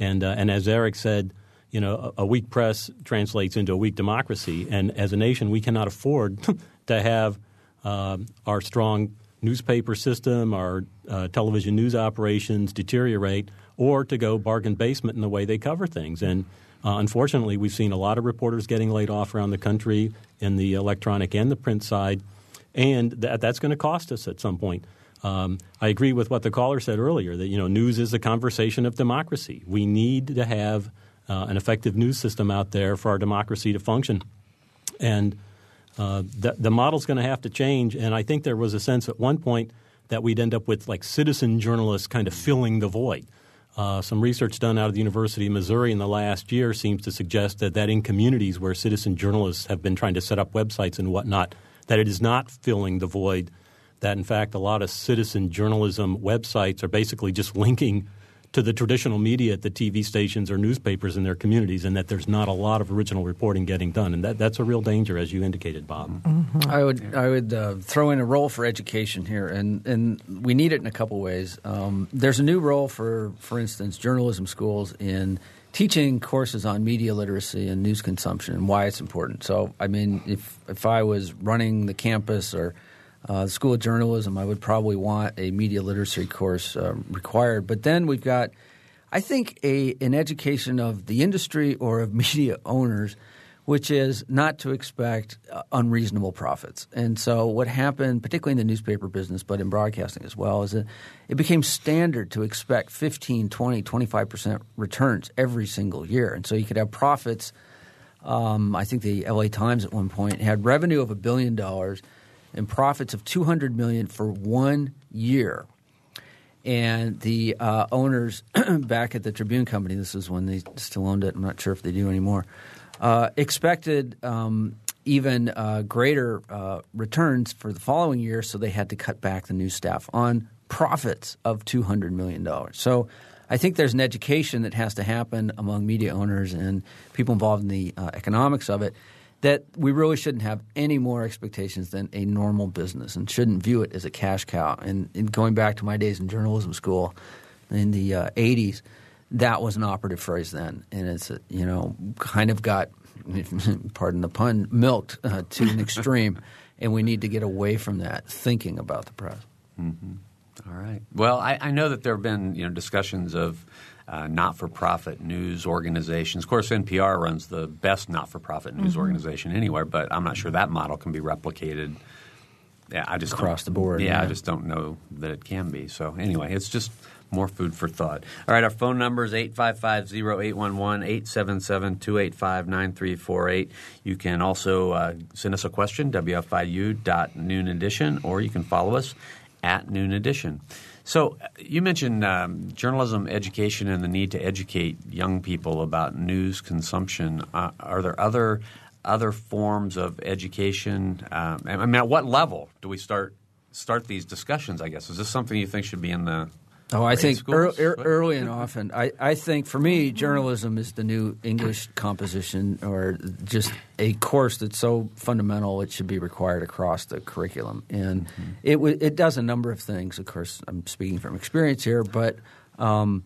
And, uh, and as Eric said, you know, a, a weak press translates into a weak democracy. And as a nation, we cannot afford to have uh, our strong newspaper system, our uh, television news operations deteriorate, or to go bargain basement in the way they cover things. And uh, unfortunately, we've seen a lot of reporters getting laid off around the country in the electronic and the print side, and that, that's going to cost us at some point. Um, I agree with what the caller said earlier that you know news is a conversation of democracy. We need to have uh, an effective news system out there for our democracy to function, and uh, the, the model's going to have to change. And I think there was a sense at one point that we'd end up with like citizen journalists kind of filling the void. Uh, some research done out of the University of Missouri in the last year seems to suggest that, that in communities where citizen journalists have been trying to set up websites and whatnot, that it is not filling the void that in fact a lot of citizen journalism websites are basically just linking to the traditional media at the TV stations or newspapers in their communities, and that there's not a lot of original reporting getting done, and that, that's a real danger, as you indicated, Bob. Mm-hmm. I would I would uh, throw in a role for education here, and and we need it in a couple ways. Um, there's a new role for, for instance, journalism schools in teaching courses on media literacy and news consumption and why it's important. So, I mean, if if I was running the campus or uh, the School of Journalism, I would probably want a media literacy course uh, required. But then we've got, I think, a an education of the industry or of media owners, which is not to expect uh, unreasonable profits. And so what happened, particularly in the newspaper business, but in broadcasting as well, is that it became standard to expect 15, 20, 25 percent returns every single year. And so you could have profits. Um, I think the LA Times at one point had revenue of a billion dollars – and profits of 200 million for one year. And the uh, owners back at the Tribune Company, this is when they still owned it. I'm not sure if they do anymore. Uh, expected um, even uh, greater uh, returns for the following year, so they had to cut back the new staff on profits of $200 million. So I think there's an education that has to happen among media owners and people involved in the uh, economics of it that we really shouldn't have any more expectations than a normal business and shouldn't view it as a cash cow. And, and going back to my days in journalism school in the uh, 80s, that was an operative phrase then, and it's you know kind of got, pardon the pun, milked uh, to an extreme, and we need to get away from that thinking about the press. Mm-hmm. All right. Well, I, I, know that there have been you know discussions of uh, not-for-profit news organizations. Of course, NPR runs the best not-for-profit news mm-hmm. organization anywhere, but I'm not sure that model can be replicated. Yeah, I just across the board. Yeah, yeah, I just don't know that it can be. So anyway, it's just more food for thought. All right, our phone number is 855-0811-877-285-9348. You can also uh, send us a question, wfiu.noon edition, or you can follow us at Noon Edition. So uh, you mentioned um, journalism education and the need to educate young people about news consumption. Uh, are there other other forms of education? Um, I mean, at what level do we start start these discussions? I guess is this something you think should be in the Oh, I think er, er, early and often. I, I think for me, journalism is the new English composition, or just a course that's so fundamental it should be required across the curriculum. And mm-hmm. it it does a number of things. Of course, I'm speaking from experience here, but um,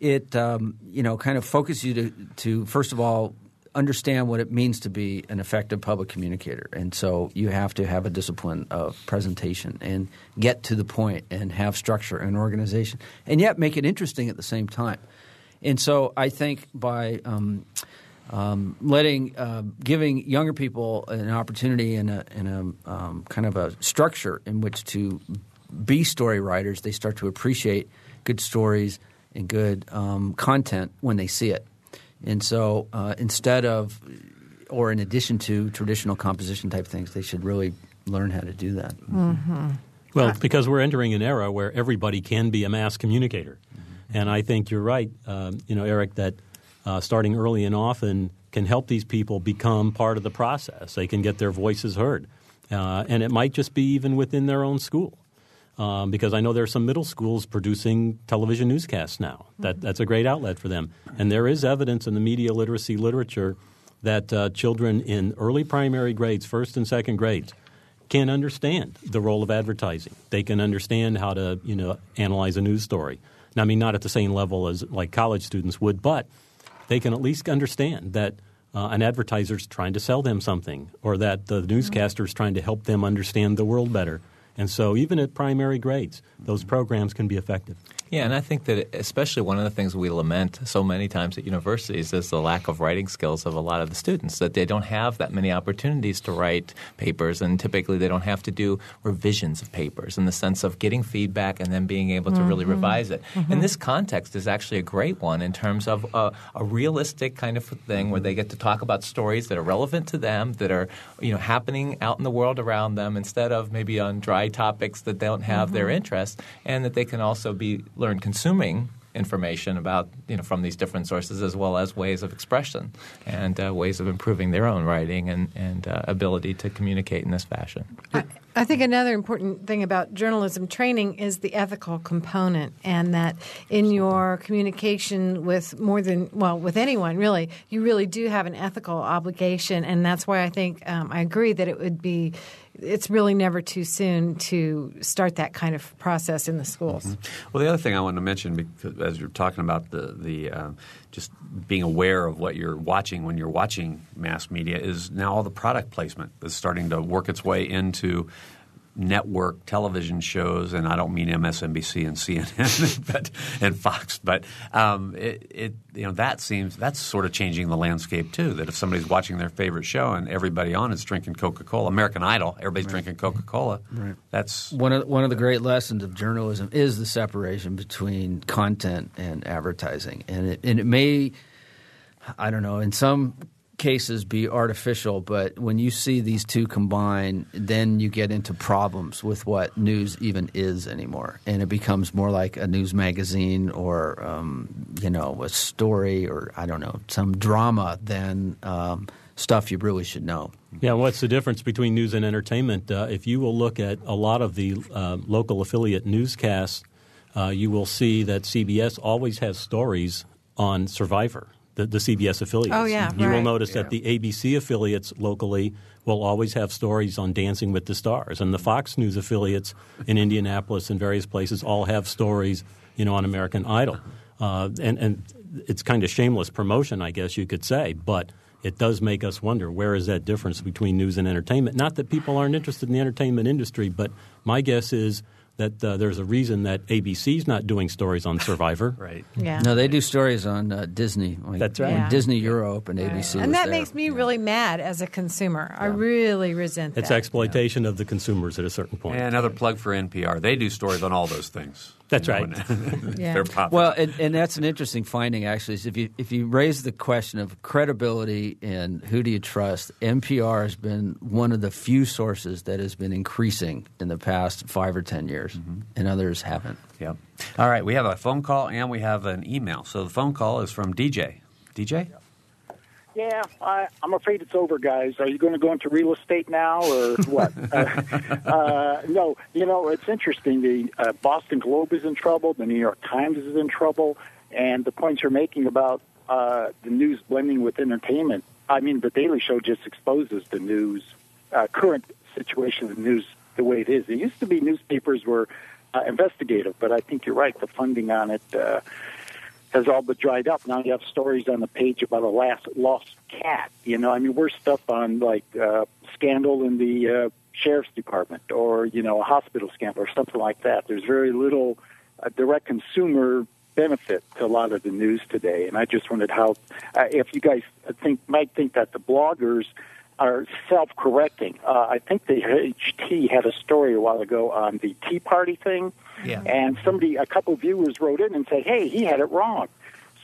it um, you know kind of focuses you to, to first of all understand what it means to be an effective public communicator. And so you have to have a discipline of presentation and get to the point and have structure and organization, and yet make it interesting at the same time. And so I think by um, um, letting uh, giving younger people an opportunity and a, and a um, kind of a structure in which to be story writers, they start to appreciate good stories and good um, content when they see it. And so uh, instead of, or in addition to traditional composition type things, they should really learn how to do that. Mm-hmm. Well, because we're entering an era where everybody can be a mass communicator. Mm-hmm. And I think you're right, um, you know, Eric, that uh, starting early and often can help these people become part of the process. They can get their voices heard. Uh, and it might just be even within their own school um, because I know there are some middle schools producing television newscasts now. That, that's a great outlet for them. And there is evidence in the media literacy literature that uh, children in early primary grades, first and second grades, can understand the role of advertising. They can understand how to you know analyze a news story. Now, I mean, not at the same level as like college students would, but they can at least understand that uh, an advertiser is trying to sell them something, or that the newscaster is trying to help them understand the world better. And so, even at primary grades, those programs can be effective. Yeah, and I think that especially one of the things we lament so many times at universities is the lack of writing skills of a lot of the students, that they don't have that many opportunities to write papers, and typically they don't have to do revisions of papers in the sense of getting feedback and then being able to mm-hmm. really revise it. Mm-hmm. And this context is actually a great one in terms of a, a realistic kind of thing where they get to talk about stories that are relevant to them, that are you know happening out in the world around them, instead of maybe on dry topics that don't have mm-hmm. their interest, and that they can also be learn consuming information about you know from these different sources as well as ways of expression and uh, ways of improving their own writing and, and uh, ability to communicate in this fashion. I, I, think another important thing about journalism training is the ethical component, and that in your communication with more than well with anyone really, you really do have an ethical obligation, and that's why I think um, I agree that it would be it's really never too soon to start that kind of process in the schools. Mm-hmm. Well, the other thing I wanted to mention, because as you're talking about the the uh, just being aware of what you're watching when you're watching mass media, is now all the product placement is starting to work its way into network television shows, and I don't mean MSNBC and CNN, but and Fox, but um, it, it, you know that seems that's sort of changing the landscape too. That if somebody's watching their favorite show and everybody on is drinking Coca Cola, American Idol, everybody's right. drinking Coca Cola. Right. That's one of one of the great lessons of journalism is the separation between content and advertising, and it and it may. I don't know. In some cases be artificial, but when you see these two combine, then you get into problems with what news even is anymore, and it becomes more like a news magazine or um, you know a story or I don't know some drama than um, stuff you really should know. Yeah, what's the difference between news and entertainment? Uh, if you will look at a lot of the uh, local affiliate newscasts, uh, you will see that CBS always has stories on Survivor the, the CBS affiliates. Oh, yeah. You right. will notice yeah. that the ABC affiliates locally will always have stories on Dancing with the Stars. And the Fox News affiliates in Indianapolis and various places all have stories, you know, on American Idol. Uh, and, and it's kind of shameless promotion, I guess you could say, but it does make us wonder where is that difference between news and entertainment. Not that people aren't interested in the entertainment industry, but my guess is that uh, there's a reason that ABC's not doing stories on Survivor. right. Yeah. No, they do stories on uh, Disney. Like That's right. Yeah. Disney Europe and ABC. was and that there. makes me really mad as a consumer. I really resent It's that. It's exploitation of the consumers at a certain point. And another plug for NPR. They do stories on all those things. That's right. Yeah. They're popular. Well, and, and that's an interesting finding, actually. Is if you if you raise the question of credibility and who do you trust, NPR has been one of the few sources that has been increasing in the past five or ten years, mm-hmm. and others haven't. Yep. All right, we have a phone call and we have an email. So the phone call is from DJ. DJ? Yeah, I, I'm afraid it's over, guys. Are you going to go into real estate now, or what? uh, uh, no, you know it's interesting. The uh, Boston Globe is in trouble. The New York Times is in trouble, and the points you're making about uh, the news blending with entertainment. I mean, the Daily Show just exposes the news uh, current situation of the news the way it is. It used to be newspapers were uh, investigative, but I think you're right. The funding on it. Uh, has all but dried up. Now you have stories on the page about a last lost cat. You know, I mean, we're stuff on like uh, scandal in the uh, sheriff's department, or you know, a hospital scandal, or something like that. There's very little uh, direct consumer benefit to a lot of the news today. And I just wondered how, uh, if you guys think might think that the bloggers are self-correcting. Uh, I think the HT had a story a while ago on the Tea Party thing, Yeah. and somebody, a couple viewers wrote in and said, "Hey, he had it wrong."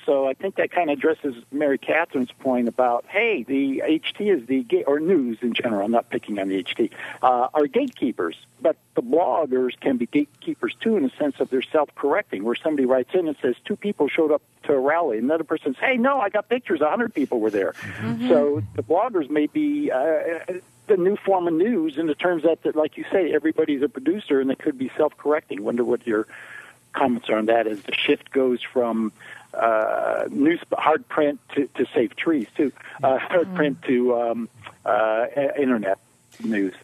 So I think that kind of addresses Mary Catherine's point about, hey, the HT is the ga- or news in general. I'm not picking on the HT. Uh, are gatekeepers, but the bloggers can be gatekeepers too, in the sense of they're self-correcting. Where somebody writes in and says two people showed up to a rally, and another person says, hey, no, I got pictures. A hundred people were there. So the bloggers may be. Uh, the new form of news in the terms that, that, like you say, everybody's a producer and they could be self-correcting. Wonder what your comments are on that as the shift goes from uh, news hard print to, to save trees too, uh, hard print to um, uh, internet news.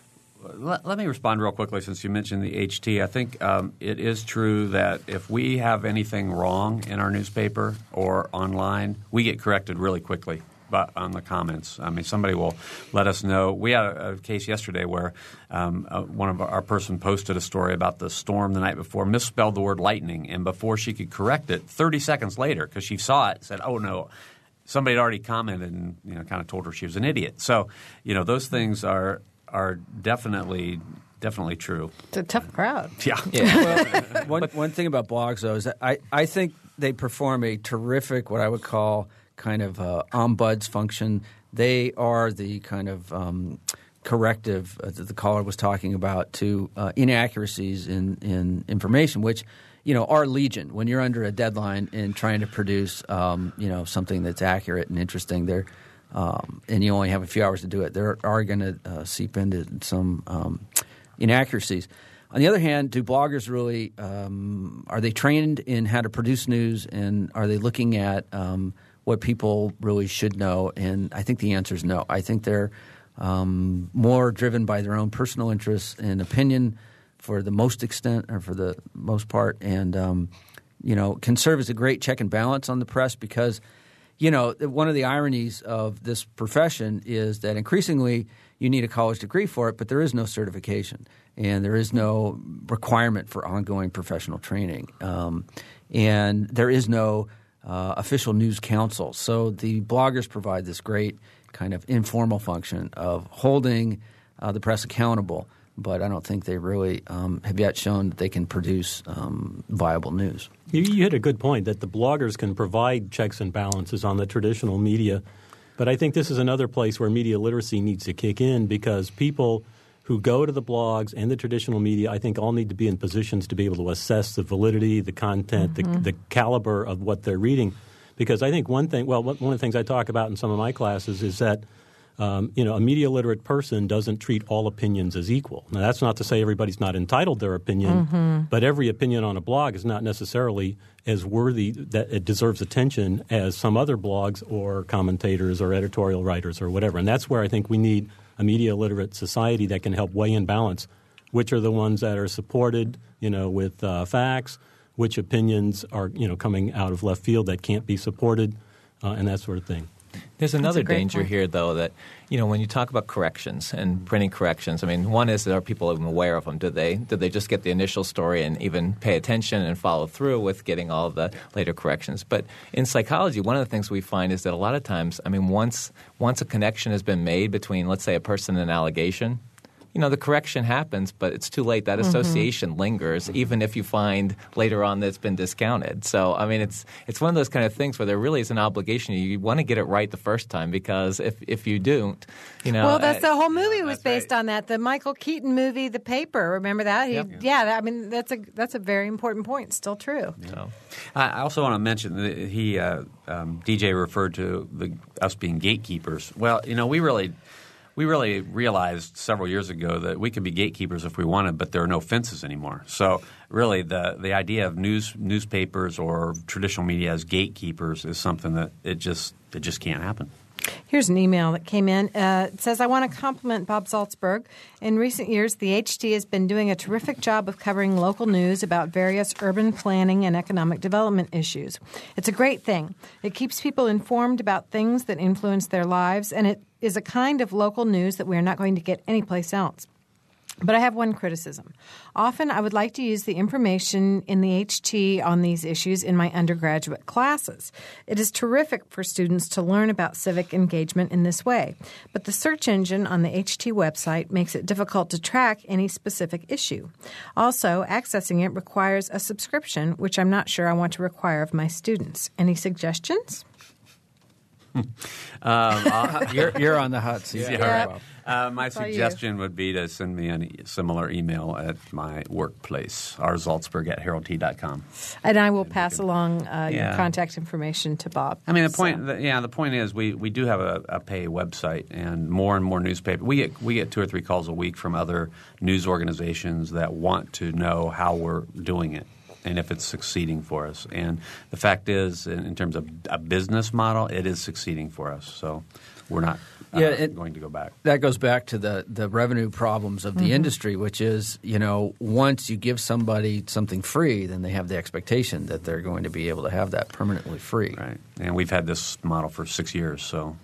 Let, let me respond real quickly since you mentioned the HT. I think um, it is true that if we have anything wrong in our newspaper or online, we get corrected really quickly but on the comments. I mean, somebody will let us know. We had a, a case yesterday where um, uh, one of our, our person posted a story about the storm the night before, misspelled the word lightning, and before she could correct it, 30 seconds later, because she saw it, said, oh, no, somebody had already commented and you know kind of told her she was an idiot. So you know those things are are definitely definitely true. It's a tough crowd. Yeah. well, one, one thing about blogs, though, is that I, I think they perform a terrific, what I would call kind of uh, ombuds function. They are the kind of um, corrective uh, that the caller was talking about to uh, inaccuracies in, in information, which you know are legion. When you're under a deadline and trying to produce um, you know something that's accurate and interesting, there. Um, and you only have a few hours to do it. There are going to uh, seep into some um, inaccuracies. On the other hand, do bloggers really um, are they trained in how to produce news, and are they looking at um, what people really should know? And I think the answer is no. I think they're um, more driven by their own personal interests and opinion for the most extent, or for the most part, and um, you know can serve as a great check and balance on the press because you know one of the ironies of this profession is that increasingly you need a college degree for it, but there is no certification and there is no requirement for ongoing professional training, um, and there is no uh, official news council. So the bloggers provide this great kind of informal function of holding uh, the press accountable. But I don't think they really um, have yet shown that they can produce um, viable news. You, you hit a good point that the bloggers can provide checks and balances on the traditional media. But I think this is another place where media literacy needs to kick in because people who go to the blogs and the traditional media, I think, all need to be in positions to be able to assess the validity, the content, Mm-hmm. the, the caliber of what they're reading. Because I think one thing, well, one of the things I talk about in some of my classes is that um, you know, a media literate person doesn't treat all opinions as equal. Now, that's not to say everybody's not entitled their opinion, Mm-hmm. but every opinion on a blog is not necessarily as worthy that it deserves attention as some other blogs or commentators or editorial writers or whatever. And that's where I think we need a media literate society that can help weigh and balance which are the ones that are supported, you know, with uh, facts, which opinions are you know coming out of left field that can't be supported, uh, and that sort of thing. There's another danger point. here, though, that you know when you talk about corrections and printing corrections. I mean, one is are people even aware of them? Did they did they just get the initial story and even pay attention and follow through with getting all the later corrections? But in psychology, one of the things we find is that a lot of times, I mean, once once a connection has been made between, let's say, a person and an allegation. You know the correction happens, but it's too late. That association lingers, even if you find later on that it's been discounted. So, I mean, it's it's one of those kind of things where there really is an obligation. You want to get it right the first time because if if you don't, you know, Well, that's uh, the whole movie was based right. on that. The Michael Keaton movie, The Paper. Remember that? He, Yep. Yeah, that, I mean that's a that's a very important point. Still true. so. I I also want to mention that he uh, um, DJ referred to the, us being gatekeepers. Well, you know, we really we really realized several years ago that we could be gatekeepers if we wanted, but there are no fences anymore. So really, the the idea of news newspapers or traditional media as gatekeepers is something that it just it just can't happen. Here's an email that came in. Uh, it says, I want to compliment Bob Zaltsberg. In recent years, the HT has been doing a terrific job of covering local news about various urban planning and economic development issues. It's a great thing. It keeps people informed about things that influence their lives, and it is a kind of local news that we are not going to get anyplace else. But I have one criticism. Often I would like to use the information in the HT on these issues in my undergraduate classes. It is terrific for students to learn about civic engagement in this way, but the search engine on the HT website makes it difficult to track any specific issue. Also, accessing it requires a subscription, which I'm not sure I want to require of my students. Any suggestions? you're, you're on the hot seat. Yeah, Yeah. Uh, my all you. suggestion would be to send me a e- similar email at my workplace, rzalzberg at heraldt.com. And I will pass along uh, your Yeah. contact information to Bob. I mean, the So- point, the, yeah, the point is we, we do have a, a pay website, and more and more newspaper. We get we get two or three calls a week from other news organizations that want to know how we're doing it and if it's succeeding for us. And the fact is, in, in terms of a business model, it is succeeding for us. So we're not uh, Yeah, it- going to go back. that goes back to the, the revenue problems of the industry, which is, you know, once you give somebody something free, then they have the expectation that they're going to be able to have that permanently free. Right. And we've had this model for six years, so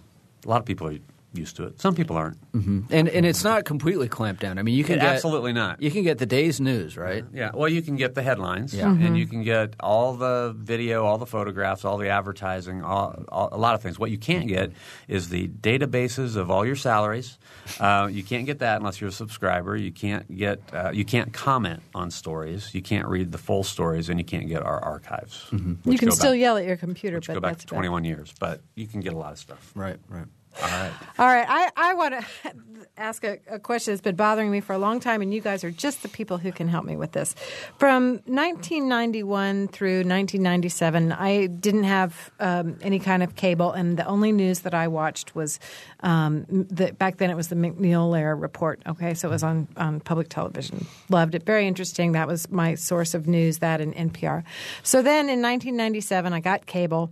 a lot of people are used to it. Some people aren't. And and it's not completely clamped down. I mean, you can It- get, absolutely not. You can get the day's news, right? Yeah, well, you can get the headlines, Yeah. and you can get all the video, all the photographs, all the advertising, all, all, a lot of things. What you can't get is the databases of all your salaries. Uh, you can't get that unless you're a subscriber. You can't get, uh, you can't comment on stories. You can't read the full stories, and you can't get our archives. You can still back, yell at your computer, which but go back that's to about it. 21 years, but you can get a lot of stuff. Right, right. All right. All right, I, I want to ask a, a question that's been bothering me for a long time, and you guys are just the people who can help me with this. From 1991 through 1997, I didn't have um, any kind of cable, and the only news that I watched was um, the, back then it was the MacNeil Lehrer report. Okay, so it was on, on public television. Loved it. Very interesting. That was my source of news, that and NPR. So then in 1997, I got cable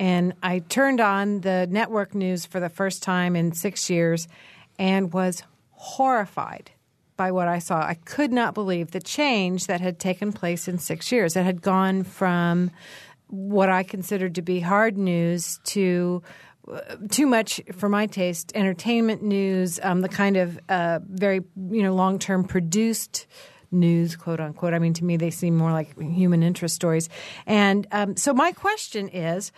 and I turned on the network news for the first time in six years and was horrified by what I saw. I could not believe the change that had taken place in six years. It had gone from what I considered to be hard news to uh, too much for my taste entertainment news, um, the kind of uh, very you know long term produced news, quote unquote. I mean, to me, they seem more like human interest stories. And um, so, my question is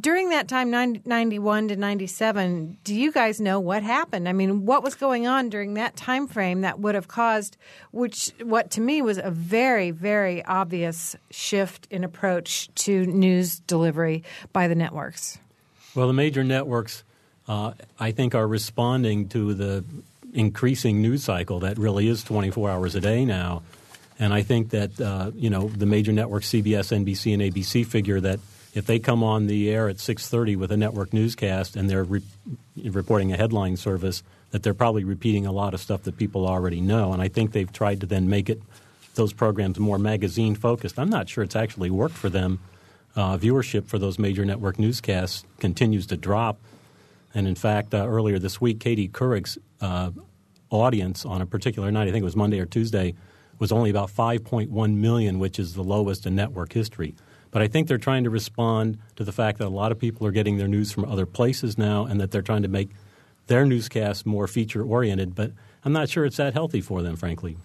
during that time, 90, 91 to 97, do you guys know what happened? I mean, what was going on during that time frame that would have caused, which, what to me was a very, very obvious shift in approach to news delivery by the networks? Well, the major networks, uh, I think, are responding to the increasing news cycle that really is 24 hours a day now. And I think that, uh, you know, the major networks, CBS, NBC, and ABC, figure that if they come on the air at 6.30 with a network newscast and they're re- reporting a headline service, that they're probably repeating a lot of stuff that people already know. And I think they've tried to then make it those programs more magazine focused. I'm not sure it's actually worked for them. Uh, viewership for those major network newscasts continues to drop. And in fact, uh, earlier this week, Katie Couric's uh, audience on a particular night, I think it was Monday or Tuesday, was only about 5.1 million, which is the lowest in network history. But I think they're trying to respond to the fact that a lot of people are getting their news from other places now and that they're trying to make their newscasts more feature oriented. But I'm not sure it's that healthy for them, frankly.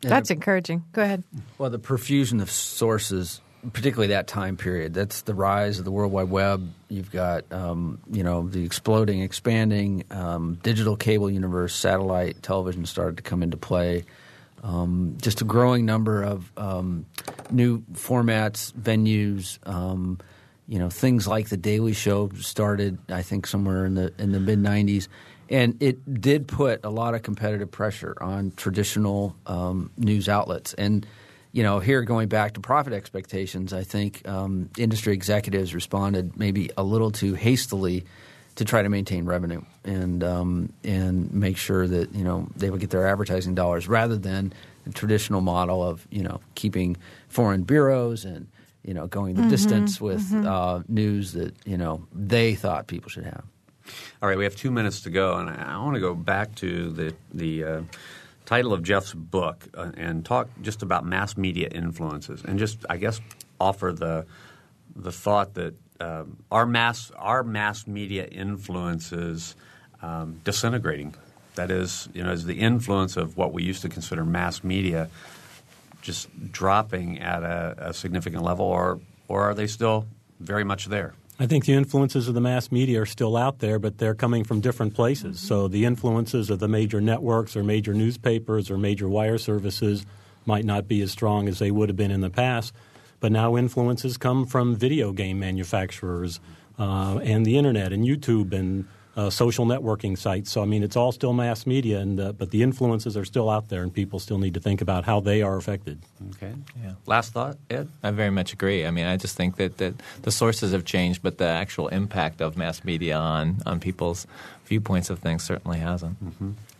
That's encouraging. Go ahead. Well, the profusion of sources, particularly that time period, that's the rise of the World Wide Web. You've got, um, you know, the exploding, expanding um, digital cable universe, satellite television started to come into play. Um, just a growing number of um, new formats, venues. Um, you know, things like the Daily Show started, I think, somewhere in the in the mid '90s, and it did put a lot of competitive pressure on traditional um, news outlets. And you know, here going back to profit expectations, I think um, industry executives responded maybe a little too hastily to try to maintain revenue and um, and make sure that you know they would get their advertising dollars rather than the traditional model of you know keeping foreign bureaus and you know going the Mm-hmm, distance with uh, news that you know they thought people should have. All right, we have two minutes to go, and I, I want to go back to the the uh, title of Jeff's book uh, and talk just about mass media influences, and just I guess offer the the thought that um, our mass our mass media influences um, disintegrating. That is, you know, is the influence of what we used to consider mass media just dropping at a, a significant level, or or are they still very much there? I think the influences of the mass media are still out there, but they're coming from different places. So the influences of the major networks or major newspapers or major wire services might not be as strong as they would have been in the past. But now influences come from video game manufacturers uh, and the internet and YouTube and uh, social networking sites. So I mean, it's all still mass media, and uh, but the influences are still out there, and people still need to think about how they are affected. Okay. Yeah. Last thought, Ed. I very much agree. I mean, I just think that, that the sources have changed, but the actual impact of mass media on, on people's viewpoints of things certainly hasn't.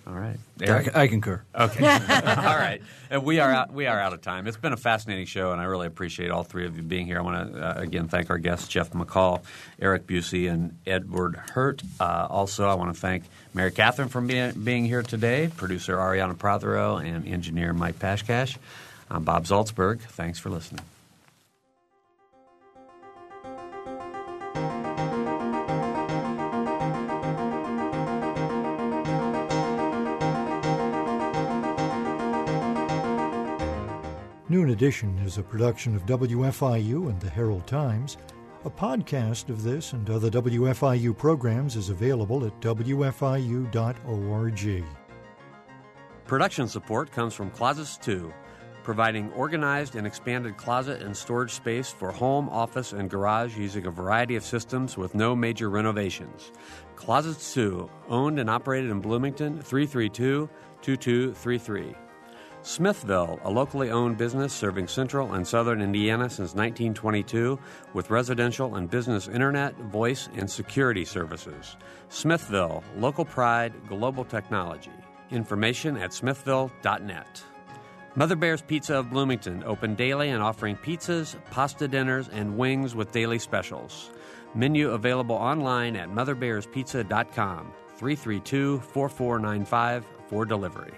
All right, I, Eric. I concur. Okay. all right. And we are out, we are out of time. It's been a fascinating show, and I really appreciate all three of you being here. I want to uh, again thank our guests Jeff McCall, Eric Bucy, and Edward Hirt. Uh, also, I want to thank Mary Catherine for being, being here today, producer Arianna Prothero, and engineer Mike Pashkash. I'm Bob Zaltsberg. Thanks for listening. Noon Edition is a production of WFIU and the Herald Times. A podcast of this and other WFIU programs is available at WFIU.org. Production support comes from Closets 2, providing organized and expanded closet and storage space for home, office, and garage using a variety of systems with no major renovations. Closets 2, owned and operated in Bloomington, 332 2233. Smithville, a locally owned business serving central and southern Indiana since 1922 with residential and business internet, voice, and security services. Smithville, local pride, global technology. Information at smithville.net. Mother Bear's Pizza of Bloomington, open daily and offering pizzas, pasta dinners, and wings with daily specials. Menu available online at motherbearspizza.com, 332 4495 for delivery.